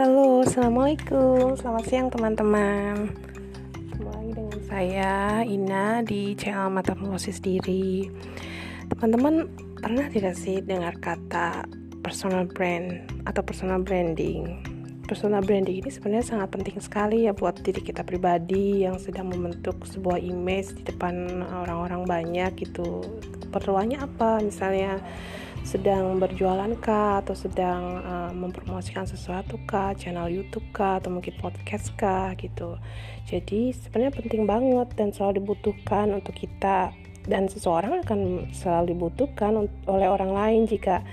Halo, assalamualaikum, selamat siang teman-teman. Kembali dengan saya Ina di channel Metamorphosis Diri. Teman-teman pernah tidak sih dengar kata personal brand atau personal branding? Personal branding ini sebenarnya sangat penting sekali ya buat diri kita pribadi yang sedang membentuk sebuah image di depan orang-orang banyak gitu. Perluannya apa? Misalnya sedang berjualan kah? Atau sedang uh, mempromosikan sesuatu kah? Channel YouTube kah? Atau mungkin podcast kah? Gitu. Jadi sebenarnya penting banget dan selalu dibutuhkan untuk kita. Dan seseorang akan selalu dibutuhkan oleh orang lain jika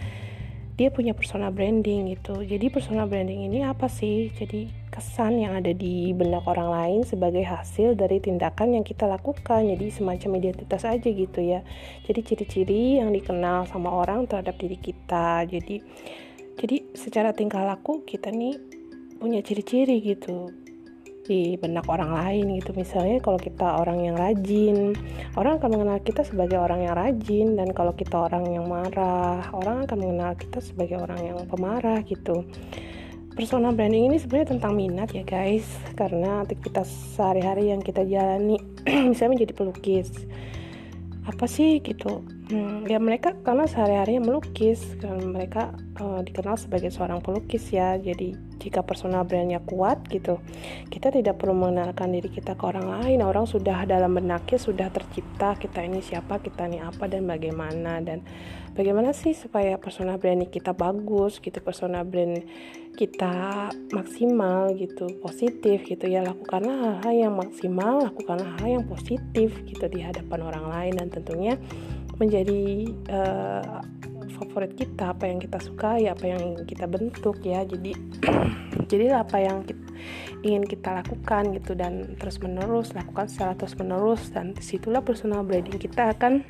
dia punya personal branding gitu. Jadi personal branding ini apa sih? Jadi kesan yang ada di benak orang lain sebagai hasil dari tindakan yang kita lakukan. Jadi semacam identitas aja gitu ya. Jadi ciri-ciri yang dikenal sama orang terhadap diri kita. Jadi jadi secara tingkah laku kita nih punya ciri-ciri gitu di benak orang lain gitu. Misalnya kalau kita orang yang rajin orang akan mengenal kita sebagai orang yang rajin. Dan kalau kita orang yang marah orang akan mengenal kita sebagai orang yang pemarah gitu personal branding ini sebenarnya tentang minat ya guys. Karena aktivitas sehari-hari yang kita jalani misalnya menjadi pelukis. Apa sih gitu hmm, ya mereka karena sehari-hari melukis kan mereka uh, dikenal sebagai seorang pelukis ya. Jadi jika personal brandnya kuat gitu kita tidak perlu mengenalkan diri kita ke orang lain. Orang sudah dalam benaknya sudah tercipta kita ini siapa kita ini apa dan bagaimana. Dan bagaimana sih supaya personal branding kita bagus gitu personal brand kita maksimal gitu positif gitu ya. Lakukanlah hal-hal yang maksimal lakukanlah hal yang positif gitu di hadapan orang lain. Dan tentunya menjadi uh, favorit kita apa yang kita suka ya apa yang kita bentuk ya. Jadi jadi apa yang kita, ingin kita lakukan gitu dan terus menerus lakukan secara terus menerus dan di situlah personal branding kita akan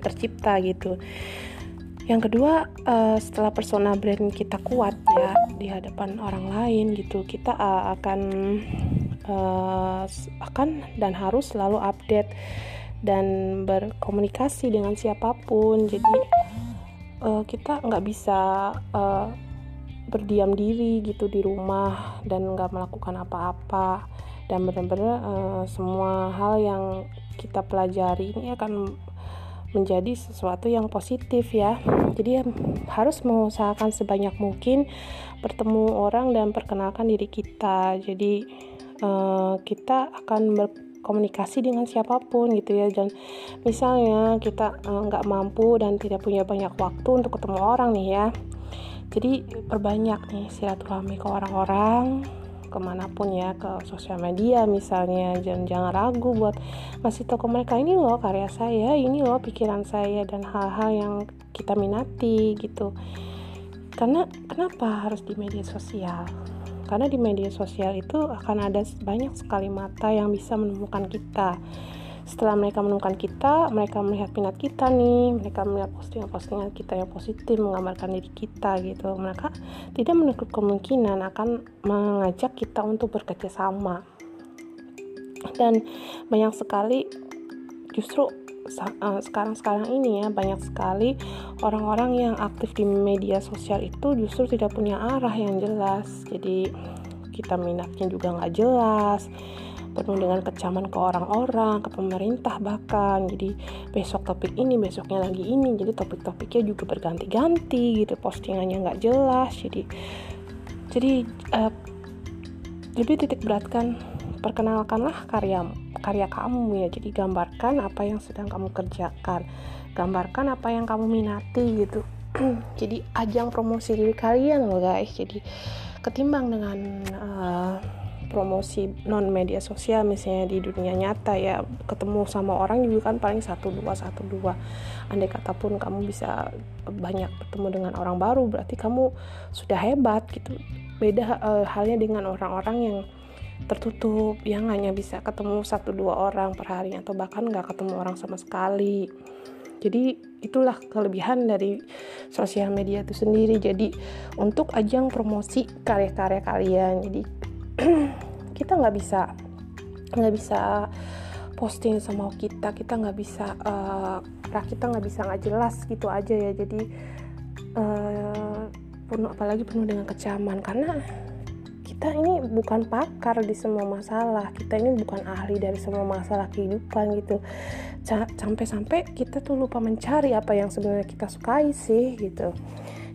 tercipta gitu. Yang kedua uh, setelah personal brand kita kuat ya di hadapan orang lain gitu kita uh, akan uh, akan dan harus selalu update dan berkomunikasi dengan siapa pun. Jadi uh, kita nggak bisa uh, berdiam diri gitu di rumah dan nggak melakukan apa-apa. Dan benar-benar uh, semua hal yang kita pelajari ini akan menjadi sesuatu yang positif ya. Jadi harus mengusahakan sebanyak mungkin bertemu orang dan perkenalkan diri kita. Jadi uh, kita akan berkomunikasi dengan siapa pun gitu ya. Dan misalnya kita eh, nggak uh, mampu dan tidak punya banyak waktu untuk ketemu orang nih ya. Jadi perbanyak nih silaturahmi ke orang-orang ke mana pun ya ke sosial media misalnya. Jangan jangan ragu buat ngasih ke mereka ini loh karya saya ini loh pikiran saya dan hal-hal yang kita minati gitu. Karena kenapa harus di media sosial karena di media sosial itu akan ada banyak sekali mata yang bisa menemukan kita. Setelah mereka menemukan kita mereka melihat minat kita nih mereka melihat postingan-postingan kita yang positif menggambarkan diri kita gitu. Mereka tidak menutup kemungkinan akan mengajak kita untuk bekerja sama. Dan banyak sekali justru sekarang-sekarang ini ya banyak sekali orang-orang yang aktif di media sosial itu justru tidak punya arah yang jelas jadi kita minatnya juga nggak jelas penuh dengan kecaman ke orang-orang, ke pemerintah bahkan. Jadi besok topik ini, besoknya lagi ini. Jadi topik-topiknya juga berganti-ganti gitu, postingannya nggak jelas. Jadi jadi uh, lebih titik beratkan perkenalkanlah karya karya kamu ya. Jadi gambarkan apa yang sedang kamu kerjakan. Gambarkan apa yang kamu minati gitu. jadi ajang promosi diri kalian loh guys. Jadi ketimbang dengan uh, promosi non media sosial misalnya di dunia nyata ya ketemu sama orang juga kan paling satu dua satu dua andai kata pun kamu bisa banyak bertemu dengan orang baru berarti kamu sudah hebat gitu beda uh, halnya dengan orang-orang yang tertutup. Yang hanya bisa ketemu satu dua orang per hari atau bahkan nggak ketemu orang sama sekali. Jadi itulah kelebihan dari sosial media itu sendiri. Jadi untuk ajang promosi karya-karya kalian jadi kita nggak bisa nggak bisa posting sama kita kita nggak bisa uh, kita nggak bisa nggak jelas gitu aja ya. Jadi uh, penuh apalagi penuh dengan kecaman. Karena kita ini bukan pakar di semua masalah. Kita ini bukan ahli dari semua masalah kehidupan gitu. Sampai-sampai kita tuh lupa mencari apa yang sebenarnya kita sukai sih gitu.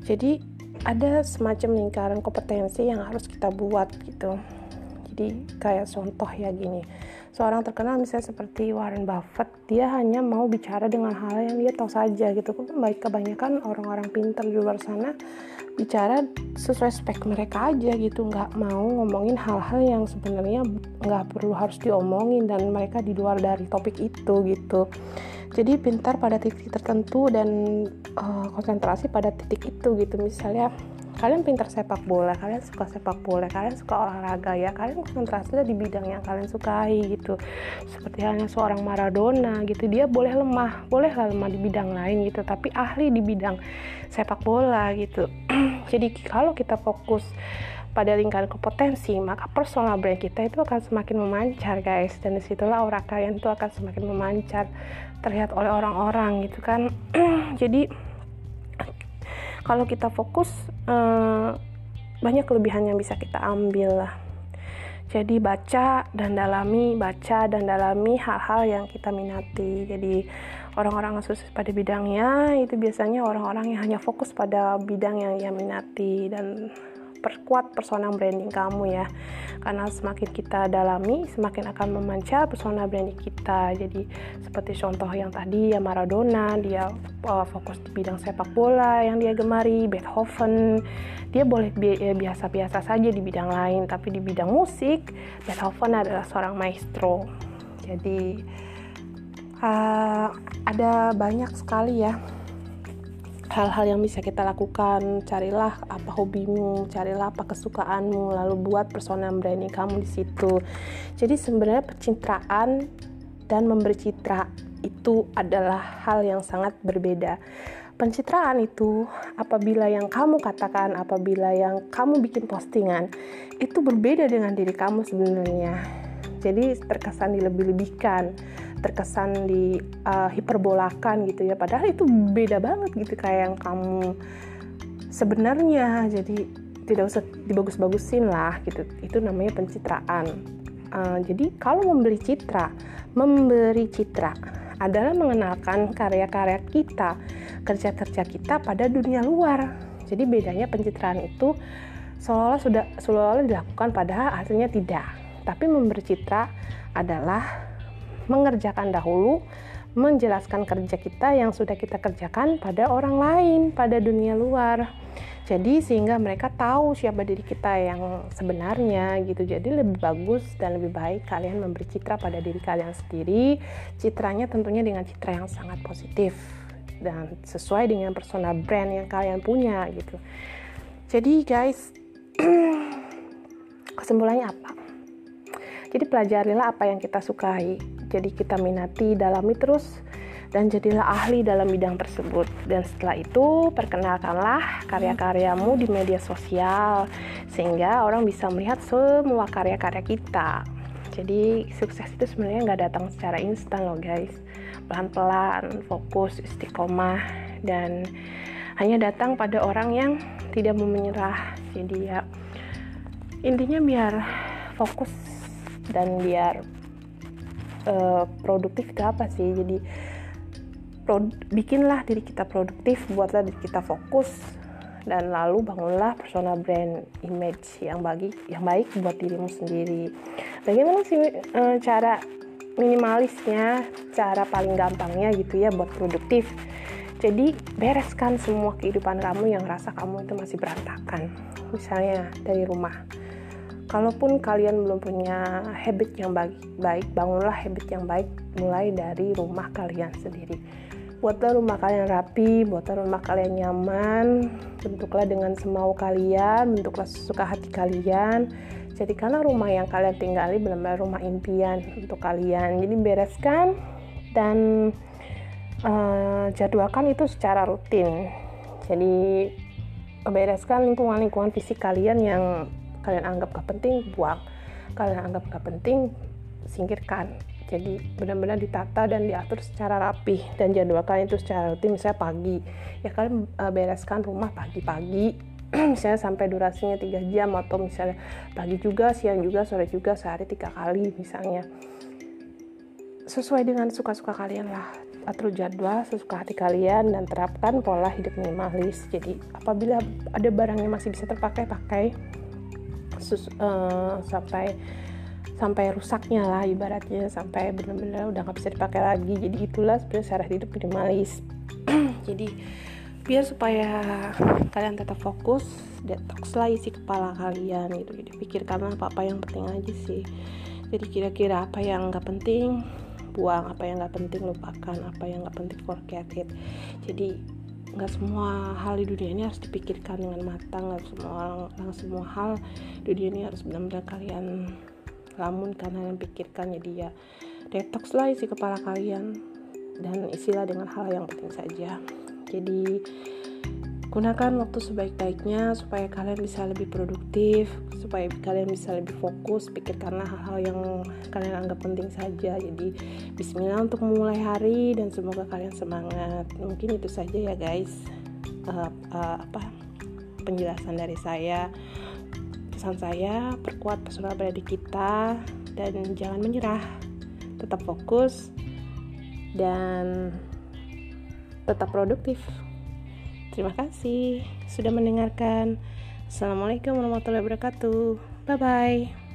Jadi ada semacam lingkaran kompetensi yang harus kita buat gitu. Jadi kayak contoh ya gini seorang terkenal misalnya seperti Warren Buffett dia hanya mau bicara dengan hal yang dia tahu saja gitu. Baik? Kebanyakan orang-orang pintar di luar sana bicara sesuai spek mereka aja gitu. Nggak mau ngomongin hal-hal yang sebenarnya nggak perlu harus diomongin dan mereka di luar dari topik itu gitu. Jadi pintar pada titik tertentu dan uh, konsentrasi pada titik itu gitu. Misalnya kalian pintar sepak bola kalian suka sepak bola kalian suka olahraga ya kalian konsentrasi di bidang yang kalian sukai gitu seperti halnya seorang Maradona gitu dia boleh lemah boleh lemah di bidang lain gitu tapi ahli di bidang sepak bola gitu jadi kalau kita fokus pada lingkaran kompetensi, maka personal brand kita itu akan semakin memancar, guys. Dan di situlah aura kalian itu akan semakin memancar, terlihat oleh orang-orang, gitu kan. Jadi kalau kita fokus eh, banyak kelebihan yang bisa kita ambil lah. Jadi baca dan dalami baca dan dalami hal-hal yang kita minati. Jadi orang-orang yang sukses pada bidangnya itu biasanya orang-orang yang hanya fokus pada bidang yang ia minati dan perkuat personal branding kamu ya. Karena semakin kita dalami semakin akan memancar personal branding kita. Jadi seperti contoh yang tadi ya Maradona dia uh, fokus di bidang sepak bola yang dia gemari Beethoven. Dia boleh ya, biasa-biasa saja di bidang lain tapi di bidang musik Beethoven adalah seorang maestro. Jadi uh, ada banyak sekali ya hal-hal yang bisa kita lakukan. Carilah apa hobimu carilah apa kesukaanmu lalu buat personal branding kamu di situ. Jadi sebenarnya pencitraan dan memberi citra itu adalah hal yang sangat berbeda. Pencitraan itu apabila yang kamu katakan apabila yang kamu bikin postingan itu berbeda dengan diri kamu sebenarnya. Jadi terkesan dilebih-lebihkan terkesan di uh, hiperbolakan gitu ya. Padahal itu beda banget gitu kayak yang kamu sebenarnya. Jadi tidak usah dibagus-bagusin lah gitu. Itu namanya pencitraan. Uh, jadi kalau memberi citra memberi citra adalah mengenalkan karya-karya kita kerja-kerja kita pada dunia luar. Jadi bedanya pencitraan itu seolah-olah sudah seolah-olah dilakukan padahal hasilnya tidak. Tapi memberi citra adalah mengerjakan dahulu, menjelaskan kerja kita yang sudah kita kerjakan pada orang lain, pada dunia luar. Jadi sehingga mereka tahu siapa diri kita yang sebenarnya gitu. Jadi lebih bagus dan lebih baik kalian memberi citra pada diri kalian sendiri. Citranya tentunya dengan citra yang sangat positif dan sesuai dengan personal brand yang kalian punya gitu. Jadi guys, kesimpulannya apa? Jadi pelajarilah apa yang kita sukai. Jadi kita minati, dalami terus dan jadilah ahli dalam bidang tersebut. Dan setelah itu, perkenalkanlah karya-karyamu di media sosial sehingga orang bisa melihat semua karya-karya kita. Jadi sukses itu sebenarnya nggak datang secara instan loh guys. Pelan-pelan, fokus, istiqomah dan hanya datang pada orang yang tidak mau menyerah. Jadi ya intinya biar fokus dan biar uh, produktif itu apa sih? Jadi bikinlah diri kita produktif buatlah diri kita fokus dan lalu bangunlah personal brand image yang bagi yang baik buat dirimu sendiri. Bagaimana sih uh, cara minimalisnya cara paling gampangnya gitu ya buat produktif? Jadi bereskan semua kehidupan kamu yang rasa kamu itu masih berantakan. Misalnya dari rumah kalaupun kalian belum punya habit yang baik, bangunlah habit yang baik mulai dari rumah kalian sendiri buatlah rumah kalian rapi, buatlah rumah kalian nyaman, bentuklah dengan semau kalian, bentuklah sesuka hati kalian. Jadi karena rumah yang kalian tinggali benar-benar rumah impian untuk kalian. Jadi bereskan dan uh, jadwalkan itu secara rutin. Jadi bereskan lingkungan-lingkungan fisik kalian yang kalian anggap gak penting buang. Kalian anggap gak penting singkirkan. Jadi benar-benar ditata dan diatur secara rapi dan jadwal kalian itu secara rutin misalnya pagi. Ya kalian uh, bereskan rumah pagi-pagi. Misalnya sampai durasinya tiga jam atau misalnya pagi juga siang juga sore juga sehari tiga kali misalnya. Sesuai dengan suka-suka kalian lah. Atur jadwal sesuka hati kalian dan terapkan pola hidup minimalis. Jadi apabila ada barang yang masih bisa terpakai pakai sus, uh, sampai sampai rusaknya lah ibaratnya sampai benar-benar udah nggak bisa dipakai lagi. Jadi itulah sebenarnya cara hidup minimalis. Jadi biar supaya kalian tetap fokus detox lah isi kepala kalian gitu. Jadi pikirkanlah apa apa yang penting aja sih. Jadi kira-kira apa yang nggak penting buang. Apa yang nggak penting lupakan. Apa yang nggak penting forget it. Jadi nggak semua hal di dunia ini harus dipikirkan dengan matang nggak semua orang semua hal di dunia ini harus benar-benar kalian lamun karena yang pikirkan. Jadi ya detox lah isi kepala kalian dan isilah dengan hal yang penting saja. Jadi gunakan waktu sebaik-baiknya supaya kalian bisa lebih produktif supaya kalian bisa lebih fokus pikirkanlah hal-hal yang kalian anggap penting saja. Jadi bismillah untuk memulai hari dan semoga kalian semangat. Mungkin itu saja ya guys. Uh, uh, apa penjelasan dari saya. Pesan saya perkuat pesona berada kita dan jangan menyerah. Tetap fokus dan tetap produktif terima kasih sudah mendengarkan. Assalamualaikum warahmatullahi wabarakatuh. Bye bye